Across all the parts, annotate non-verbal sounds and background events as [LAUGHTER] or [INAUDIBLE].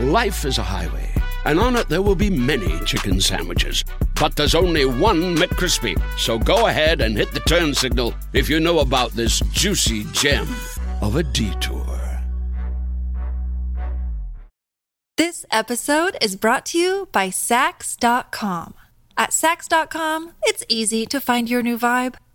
Life is a highway, and on it there will be many chicken sandwiches. But there's only one McCrispy. So go ahead and hit the turn signal if you know about this juicy gem of a detour. This episode is brought to you by Saks.com. At Saks.com, it's easy to find your new vibe.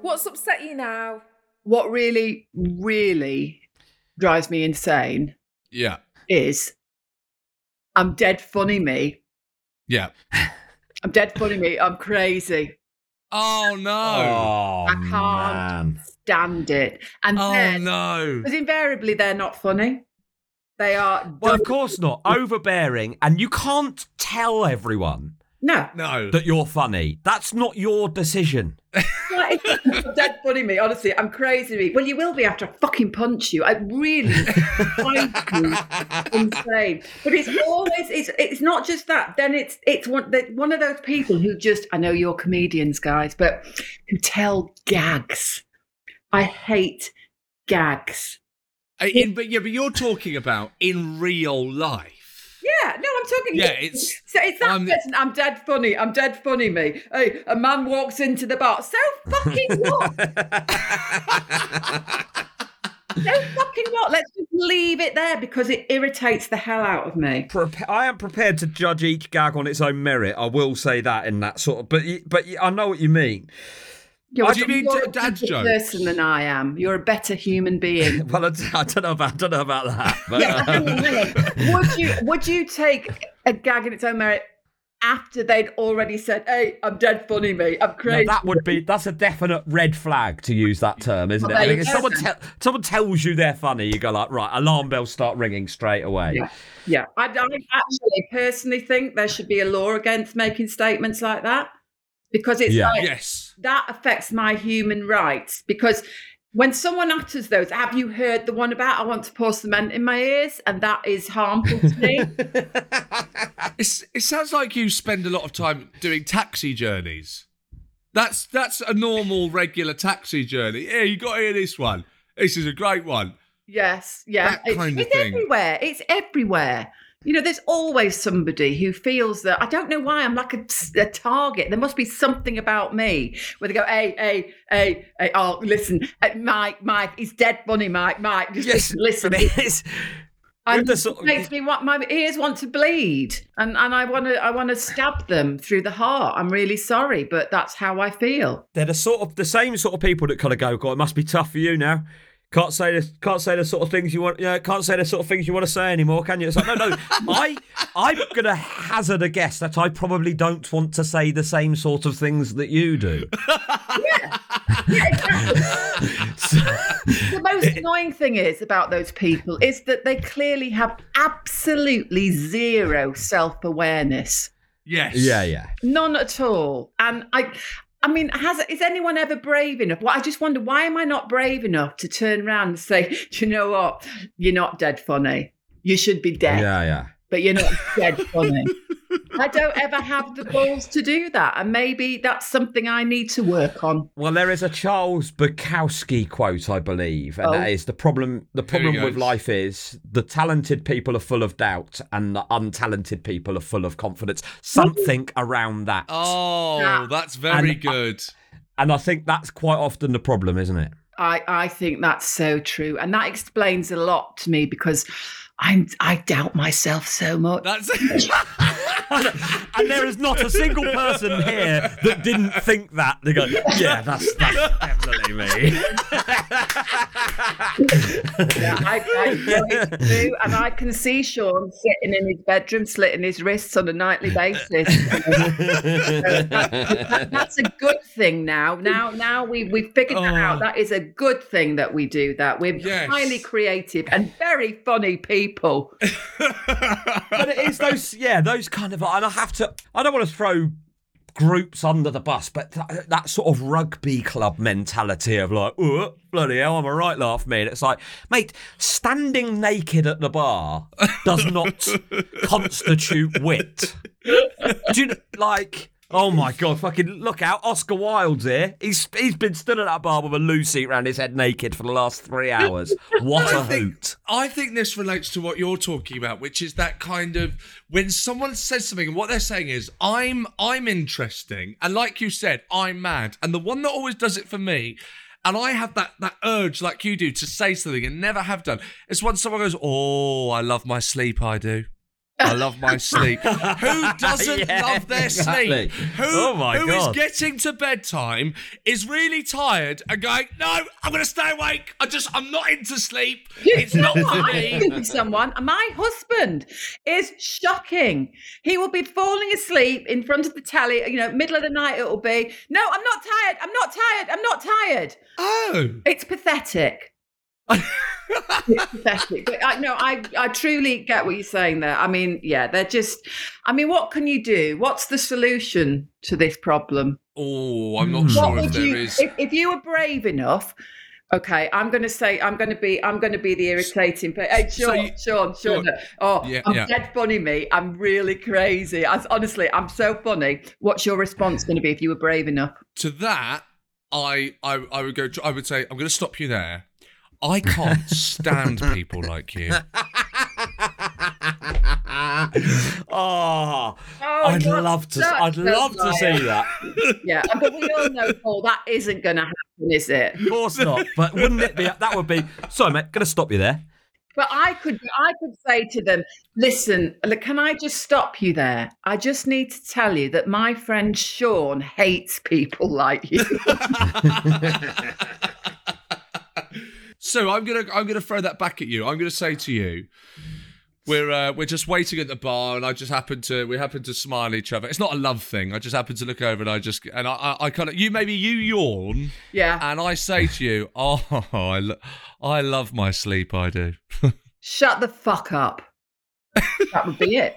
What's upset you now? What really, really drives me insane Yeah. is I'm dead funny me. Yeah. [LAUGHS] I'm dead funny me. I'm crazy. Oh no. Oh, I can't man. Stand it. And Oh then, no. because invariably they're not funny. They are. Well, of course not. Overbearing, and you can't tell everyone No. No. that you're funny. That's not your decision. [LAUGHS] Like, I'm dead funny me. Honestly, I'm crazy me. Well, you will be after I fucking punch you. I really find you [LAUGHS] insane. But it's always it's it's not just that. Then it's it's one the, one of those people who just I know you're comedians, guys, but who tell gags. I hate gags. In- but yeah, but you're talking about in real life. Yeah, no, I'm talking. Yeah, it's- so it's that I'm- person. I'm dead funny. I'm dead funny. Me. Hey, a man walks into the bar. So fucking what? [LAUGHS] so fucking what? Let's just leave it there because it irritates the hell out of me. I am prepared to judge each gag on its own merit. I will say that in that sort of, but but I know what you mean. You're, What do you mean, dad's better person than I am. You're a better human being. [LAUGHS] Well, I, don't know about I don't know about that. [LAUGHS] But, yeah, hang on, hang um, on. Would you would you take a gag in its own merit after they'd already said, "Hey, I'm dead funny, mate. I'm No, crazy." that would be that's a definite red flag to use that term, isn't it? I there if someone te- someone tells you they're funny, you go like, right, alarm bells start ringing straight away. Yeah, yeah. I, I actually personally think there should be a law against making statements like that because it's Yeah. like Yes. that affects my human rights. Because when someone utters those, have you heard the one about I want to pour cement in my ears, and that is harmful to me? [LAUGHS] It's, it sounds like you spend a lot of time doing taxi journeys. That's that's a normal, regular taxi journey. Yeah, you got to hear this one. This is a great one. yes, yeah. That It's, kind of it's thing. everywhere. It's everywhere. You know, there's always somebody who feels that I don't know why I'm like a, a target. There must be something about me where they go, "Hey, hey, hey, hey! Oh, listen, uh, Mike, Mike, he's dead funny, Mike, Mike. Just Yes, listen, it's- And the it sort of- makes me want my ears want to bleed, and and I want to I want to stab them through the heart. I'm really sorry, but that's how I feel. they're the sort of the same sort of people that kind of go, God, it must be tough for you now. Can't say the can't say the sort of things you want. You know, can't say the sort of things you want to say anymore, can you? It's like no, no. [LAUGHS] I I'm gonna hazard a guess that I probably don't want to say the same sort of things that you do. [LAUGHS] Yeah. Yeah, exactly. [LAUGHS] The most annoying thing is about those people is that they clearly have absolutely zero self awareness, Yes. Yeah, yeah. none at all. And I. I mean, has is anyone ever brave enough? Well, I just wonder why am I not brave enough to turn around and say, [LAUGHS] "Do you know what? You're not dead funny. You should be dead." Yeah, yeah. But you're not dead [LAUGHS] funny. I don't ever have the balls to do that. And maybe that's something I need to work on. Well, there is a Charles Bukowski quote, I believe, and Oh. that is the problem. The problem with goes. life is the talented people are full of doubt, and the untalented people are full of confidence. Something around that, Oh, Yeah. that's very And- good. and I think that's quite often the problem, isn't it? I, I think that's so true. And that explains a lot to me because I'm I doubt myself so much. That's [LAUGHS] and there is not a single person here that didn't think that. They go, yeah, that's, that's definitely me. Yeah, I, I know it's true, and I can see Sean sitting in his bedroom, slitting his wrists on a nightly basis. [LAUGHS] That- that's a good thing now. Now, now we we figured that out. Oh. That is a good thing that we do that. We're Yes. highly creative and very funny people. But it is [LAUGHS] those, yeah, those kind of, and I have to, I don't want to throw groups under the bus, but th- that sort of rugby club mentality of like, oh, bloody hell, I'm a right laugh me. And it's like, mate, standing naked at the bar does not [LAUGHS] constitute wit. Do you like, oh my god, fucking look out, Oscar Wilde's here. He's he's been stood at that bar with a loo seat around his head naked for the last three hours. What a hoot. I think this relates to what you're talking about, which is that kind of when someone says something, and what they're saying is, "I'm I'm interesting," and like you said, I'm mad. And the one that always does it for me, and I have that that urge, like you do, to say something and never have done, is when someone goes, "Oh, I love my sleep. I do." I love my sleep. Who [LAUGHS] doesn't Yeah, love their exactly. sleep? Who, Oh my who is God. getting to bedtime, is really tired, and going, "No, I'm going to stay awake. I just, I'm not into sleep. It's not for me." someone, my husband is shocking. He will be falling asleep in front of the telly, you know, middle of the night it will be, no, I'm not tired, I'm not tired, I'm not tired. Oh, It's pathetic. It's [LAUGHS] pathetic. But I no, I, I truly get what you're saying there. I mean, yeah, they're just I mean, what can you do? What's the solution to this problem? oh, I'm not Hmm. sure what if would there you is. if, if you were brave enough okay i'm going to say i'm going to be i'm going to be the irritating but hey So sean you- sean sean Go oh Yeah, i'm yeah. dead funny me i'm really crazy I, honestly i'm so funny what's your response going to be if you were brave enough to that, I, I, I would go. I would say, I'm going to stop you there. I can't stand people like you. oh, [LAUGHS] Oh, I'd love to. I'd a love to see that. yeah but we all know paul that isn't going to happen is it Of course not. But wouldn't it be? That would be. Sorry, mate. Gonna stop you there. But I could I could say to them, listen, look, can I just stop you there? I just need to tell you that my friend Sean hates people like you. [LAUGHS] [LAUGHS] So I'm gonna I'm gonna throw that back at you. I'm gonna say to you, we're uh, we're just waiting at the bar, and I just happen to we happen to smile at each other. It's not a love thing. I just happen to look over, and I just and I I, I kind of you maybe you yawn, yeah. and I say to you, [LAUGHS] oh I lo- I love my sleep. I do. [LAUGHS] Shut the fuck up. That would be it.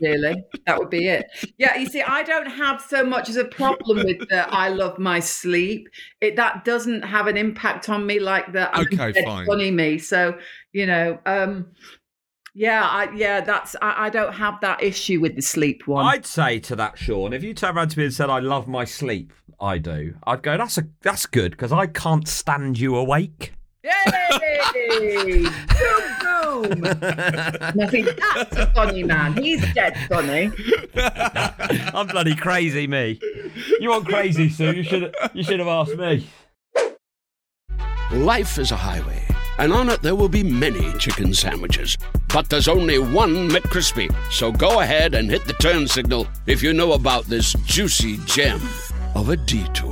Really, that would be it. Yeah, you see, I don't have so much as a problem with the [LAUGHS] "I love my sleep." It that doesn't have an impact on me like that. I'm Okay, fine. Funny me, so you know, um, yeah, I, yeah, that's I, I don't have that issue with the sleep one. I'd say to that, Sean, if you turned around to me and said, "I love my sleep," I do. I'd go, "That's a that's good because I can't stand you awake." Yay! boom, boom. [LAUGHS] Now, see, that's a funny man. He's dead funny. [LAUGHS] I'm bloody crazy, me. You want crazy, Sue? You should you should have asked me. Life is a highway, and on it there will be many chicken sandwiches. But there's only one McCrispy. So go ahead and hit the turn signal if you know about this juicy gem of a detour.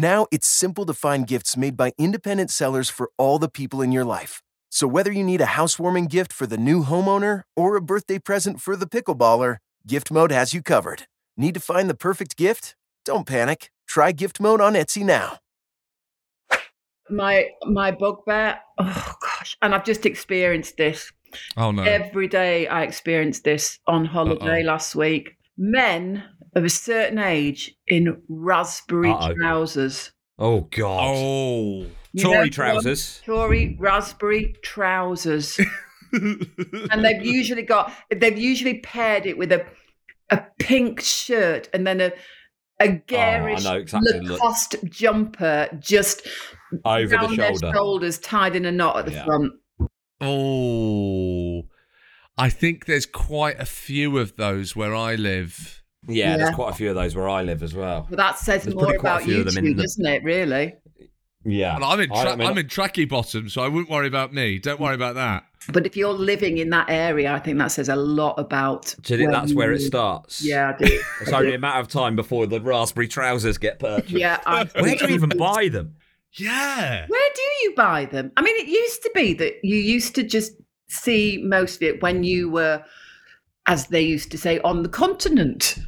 Now it's simple to find gifts made by independent sellers for all the people in your life. So whether you need a housewarming gift for the new homeowner or a birthday present for the pickleballer, Gift Mode has you covered. Need to find the perfect gift? Don't panic. Try Gift Mode on Etsy now. My my bugbear. Oh gosh, and I've just experienced this Oh no. every day. I experienced this on holiday Uh-oh. last week. Men of a certain age in raspberry Uh-oh. trousers. Oh God. oh. You Tory know trousers. Tory raspberry trousers. [LAUGHS] and they've usually got they've usually paired it with a a pink shirt and then a a ah, garish Oh, know exactly. Look. Lacoste jumper just Over down the their shoulder. shoulders, tied in a knot at the Yeah. front. oh. I think there's quite a few of those where I live. Yeah, there's quite a few of those where I live as well. Well, that says There's more probably quite a about you of them two, doesn't it? Really. Yeah. And I'm in tra- I mean, I'm in tracky bottom, so I wouldn't worry about me. Don't worry about that. But if you're living in that area, I think that says a lot about. Do you think that's you where it starts? Yeah, I do. [LAUGHS] It's only a matter of time before the raspberry trousers get purchased. yeah. I, [LAUGHS] Where do you even [LAUGHS] buy them? Yeah. Where do you buy them? I mean, it used to be that you used to just see most of it when you were, as they used to say, on the continent.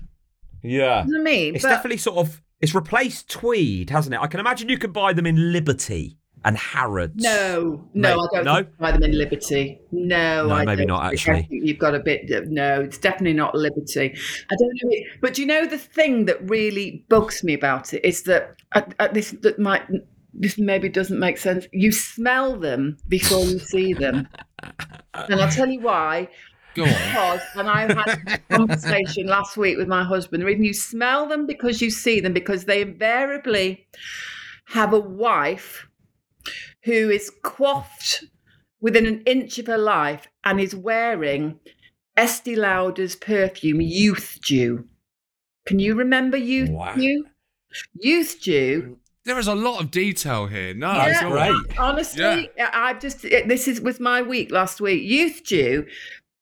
Yeah. You know what I mean? It's But- definitely sort of it's replaced tweed, hasn't it? I can imagine you could buy them in Liberty and Harrods. No, no, Mate, I don't no? think you buy them in Liberty. No, No, I maybe don't not, actually. I think you've got a bit. of- No, it's definitely not Liberty. I don't know, but do you know the thing that really bugs me about it is that uh, uh, this that might this maybe doesn't make sense. You smell them before you see them, and I'll tell you why. Go on. Because, and I had a conversation last week with my husband. The reason you smell them because you see them, because they invariably have a wife who is coiffed within an inch of her life and is wearing Estee Lauder's perfume, Youth Dew. Can you remember Youth Wow. Dew? Youth Dew There is a lot of detail here. No, yeah, it's all great. Honestly, I've just it- this is was my week last week. Youth Dew,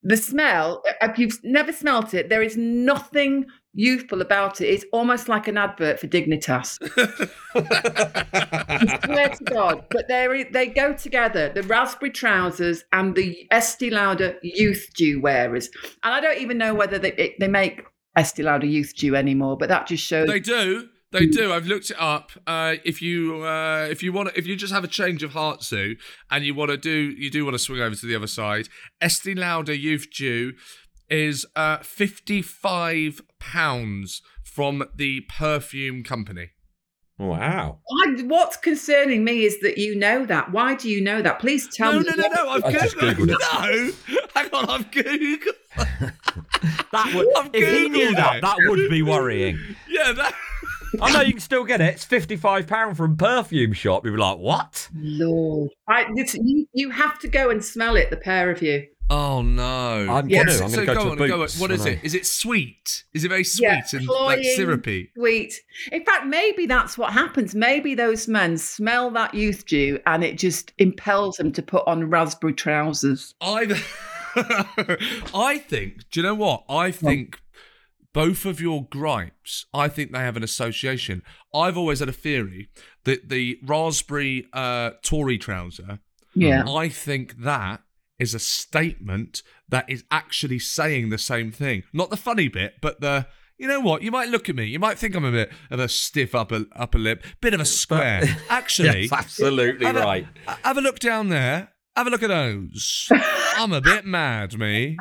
the smell. Uh, if you've never smelt it, there is nothing youthful about it. It's almost like an advert for Dignitas. [LAUGHS] I swear to God, but they they go together. The raspberry trousers and the Estee Lauder Youth Dew wearers, and I don't even know whether they it, they make Estee Lauder Youth Dew anymore. But that just shows. They do. They do. I've looked it up. Uh, if you uh, if you want if you just have a change of heart, Sue, and you want to do you do want to swing over to the other side, Estee Lauder Youth Dew is uh, fifty five pounds from the perfume company. Wow. I, what's concerning me is that you know that. Why do you know that? Please tell No, me. no, no, no. I've I just googled. Googled No, [LAUGHS] hang on. I've googled. [LAUGHS] That would I've if he knew Googled that, it. that would be worrying. [LAUGHS] Yeah, that. [LAUGHS] I know you can still get it. It's fifty-five pound from perfume shop. You'd be like, what? Lord, I, this, you, you have to go and smell it. The pair of you. Oh no! I'm Yeah. gonna. I'm so gonna go, go to on, the go What is it? Is it? I- Is it sweet? Is it very sweet Yeah, and like syrupy? Sweet. In fact, maybe that's what happens. Maybe those men smell that youth dew, and it just impels them to put on raspberry trousers. I, [LAUGHS] I think. Do you know what? I think both of your gripes. I think they have an association. I've always had a theory that the raspberry uh, Tory trouser. Yeah. I think that is a statement that is actually saying the same thing. Not the funny bit, but the. You know what? You might look at me. You might think I'm a bit of a stiff upper upper lip, bit of a square. [LAUGHS] Actually, Yes, absolutely have a- right. have a look down there. Have a look at those. [LAUGHS] I'm a bit mad, me.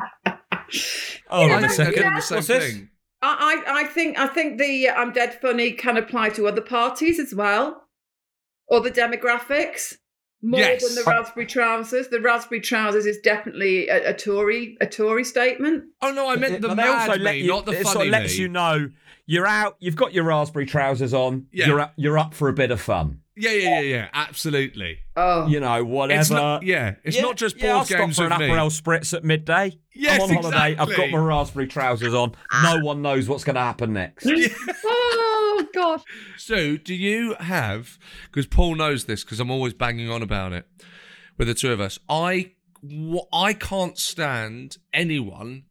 Hold Yeah, on a but They're doing second. the same What's this? thing. I, I I think I think the uh, I'm dead funny can apply to other parties as well, other demographics. More Yes. than the raspberry trousers. The raspberry trousers is definitely a, a Tory a Tory statement. Oh no, I meant the But they mad also let me, you, not the it funny sort of lets me. you know you're out. You've got your raspberry trousers on. Yeah. You're up, you're up for a bit of fun. Yeah, yeah, yeah, yeah. Absolutely. Oh, You know, whatever. It's not. Yeah, it's Yeah, not just yeah, I'll board games stop for with an me. Aperol spritz at midday. Yes, I'm on holiday. I've got exactly. my raspberry trousers on. No ah. one knows what's going to happen next. [LAUGHS] oh God. So, do you have? Because Paul knows this. Because I'm always banging on about it with the two of us. I, I can't stand anyone.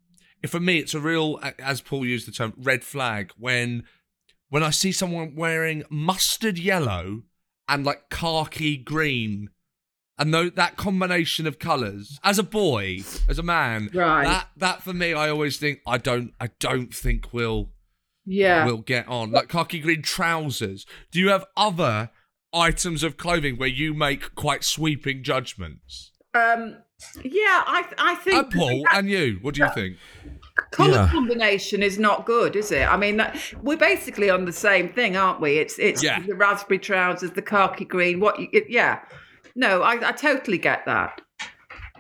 For me, it's a real, as Paul used the term, red flag when when I see someone wearing mustard yellow and like khaki green. And that combination of colours, as a boy, as a man, Right. that that for me, I always think I don't, I don't think we'll Yeah. we'll get on. Like khaki green trousers. Do you have other items of clothing where you make quite sweeping judgments? um, yeah, I I think uh, And Paul and you, what do you think? Colour Yeah. combination is not good, is it? I mean, that, we're basically on the same thing, aren't we? It's it's Yeah. the raspberry trousers, the khaki green. What? You, it, yeah, no, I, I totally get that.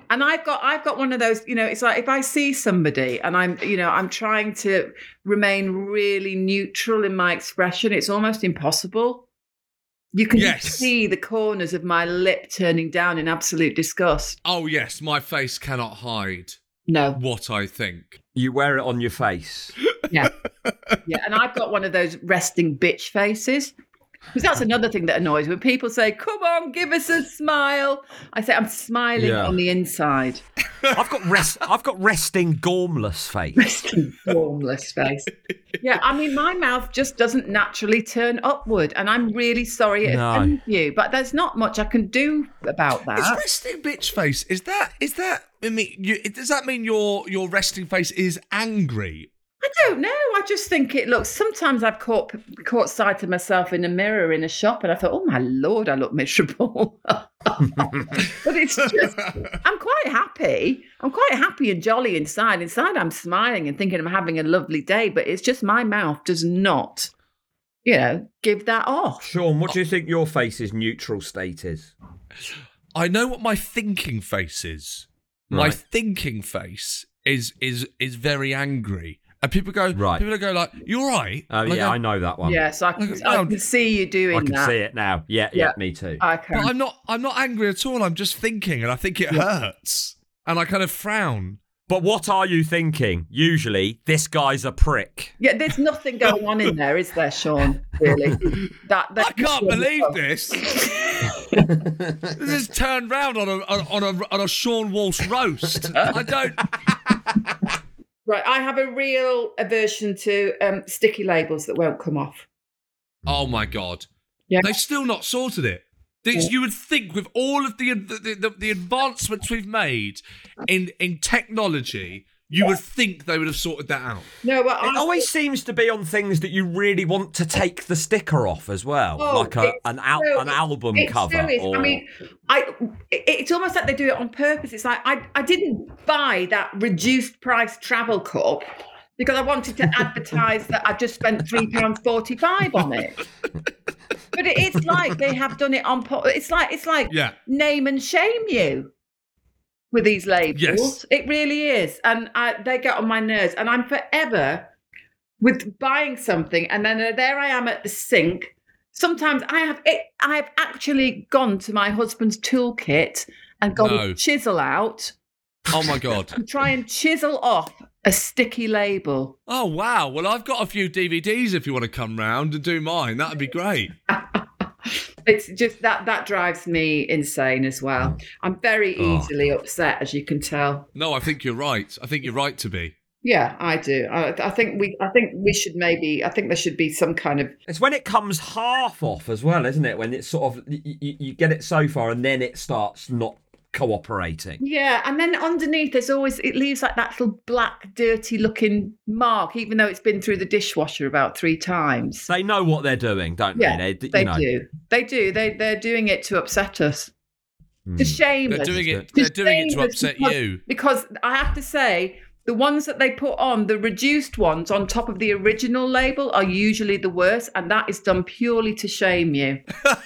And I've got I've got one of those. You know, it's like if I see somebody and I'm you know I'm trying to remain really neutral in my expression, it's almost impossible. You can Yes. see the corners of my lip turning down in absolute disgust. Oh yes, my face cannot hide No, what I think. You wear it on your face. Yeah. yeah. And I've got one of those resting bitch faces. Because that's another thing that annoys me. When people say, come on, give us a smile. I say, I'm smiling Yeah. on the inside. [LAUGHS] I've got rest. I've got resting gormless face. Resting formless face. Yeah. I mean, my mouth just doesn't naturally turn upward. And I'm really sorry it No. offends you. But there's not much I can do about Is that. resting bitch face? Is that is that? I mean, you, does that mean your your resting face is angry? I don't know. I just think it looks. Sometimes I've caught caught sight of myself in a mirror in a shop, and I thought, "Oh my lord, I look miserable." [LAUGHS] but it's just, I'm quite happy. I'm quite happy and jolly inside. Inside, I'm smiling and thinking I'm having a lovely day. But it's just my mouth does not, you know, give that off. Sean, what do you think your face's neutral state is? I know what my thinking face is. My thinking face is is is very angry, and people go Right. People go like, "You're right." Oh And I yeah, go, I know that one. Yes, I can, Look, I oh, can see you doing that. I can that. see it now. Yeah, yeah, Yeah. me too. I But can. I'm not. I'm not angry at all. I'm just thinking, and I think it hurts, and I kind of frown. But what are you thinking? Usually, this guy's a prick. Yeah, there's nothing going on in there, is there, Sean? Really? That, that I can't believe this. [LAUGHS] this is turned round on a on a on a Sean Walsh roast. I don't. Right, I have a real aversion to um, sticky labels that won't come off. Oh my god. Yeah. They've still not sorted it. This, you would think with all of the, the, the, the advancements we've made in in technology, you would think they would have sorted that out. No, but It I, always seems to be on things that you really want to take the sticker off as well, Oh, like a, an al- so- an album it cover. so is. or... I mean, I it- it's almost like they do it on purpose. It's like I I didn't buy that reduced price travel cup because I wanted to advertise that I just spent three pounds forty five on it. But it's like they have done it on. po- It's like it's like Yeah. name and shame you with these labels. Yes. It really is, and I, they get on my nerves. And I'm forever with buying something, and then uh, there I am at the sink. Sometimes I have it. I have actually gone to my husband's toolkit and got No. a chisel out Oh my god. [LAUGHS] try and chisel off a sticky label. Oh wow. Well, I've got a few DVDs if you want to come round and do mine. That'd be great. [LAUGHS] It's just that that drives me insane as well. Mm. I'm very Oh. easily upset, as you can tell. No, I think you're right. I think you're right to be. Yeah, I do. I, I think we. I think we should maybe. I think there should be some kind of. It's when it comes half off as well, isn't it? When it's sort of you, you get it so far and then it starts not cooperating. Yeah, and then underneath there's always it leaves like that little black, dirty looking mark, even though it's been through the dishwasher about three times. They know what they're doing, don't Yeah, they? They, They you know, do. They do. They they're doing it to upset us. Hmm. To shame They're us. doing it. To They're doing it to upset because- you. Because I have to say, the ones that they put on, the reduced ones on top of the original label, are usually the worst, and that is done purely to shame you. [LAUGHS]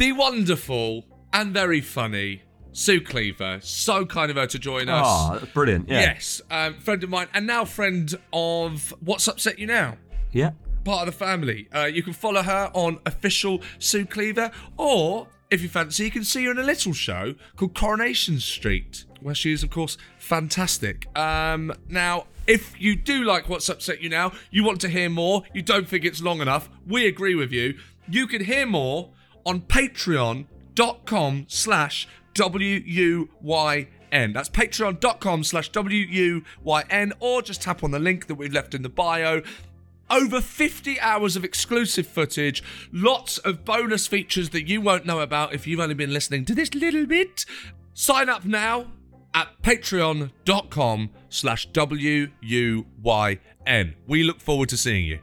The wonderful and very funny Sue Cleaver. So kind of her to join us. Oh, that's brilliant. Yeah. Yes, um, friend of mine, and now friend of What's Upset You Now. Yeah. part of the family. Uh, you can follow her on official Sue Cleaver, or if you fancy, you can see her in a little show called Coronation Street, where she is, of course, fantastic. Um, now, if you do like What's Upset You Now, you want to hear more, you don't think it's long enough, we agree with you. You can hear more on patreon.com slash W-U-Y W-U-Y-N. That's patreon.com slash W-U-Y-N or just tap on the link that we've left in the bio. Over 50 hours of exclusive footage, lots of bonus features that you won't know about if you've only been listening to this little bit. Sign up now at patreon.com slash W-U-Y-N. We look forward to seeing you.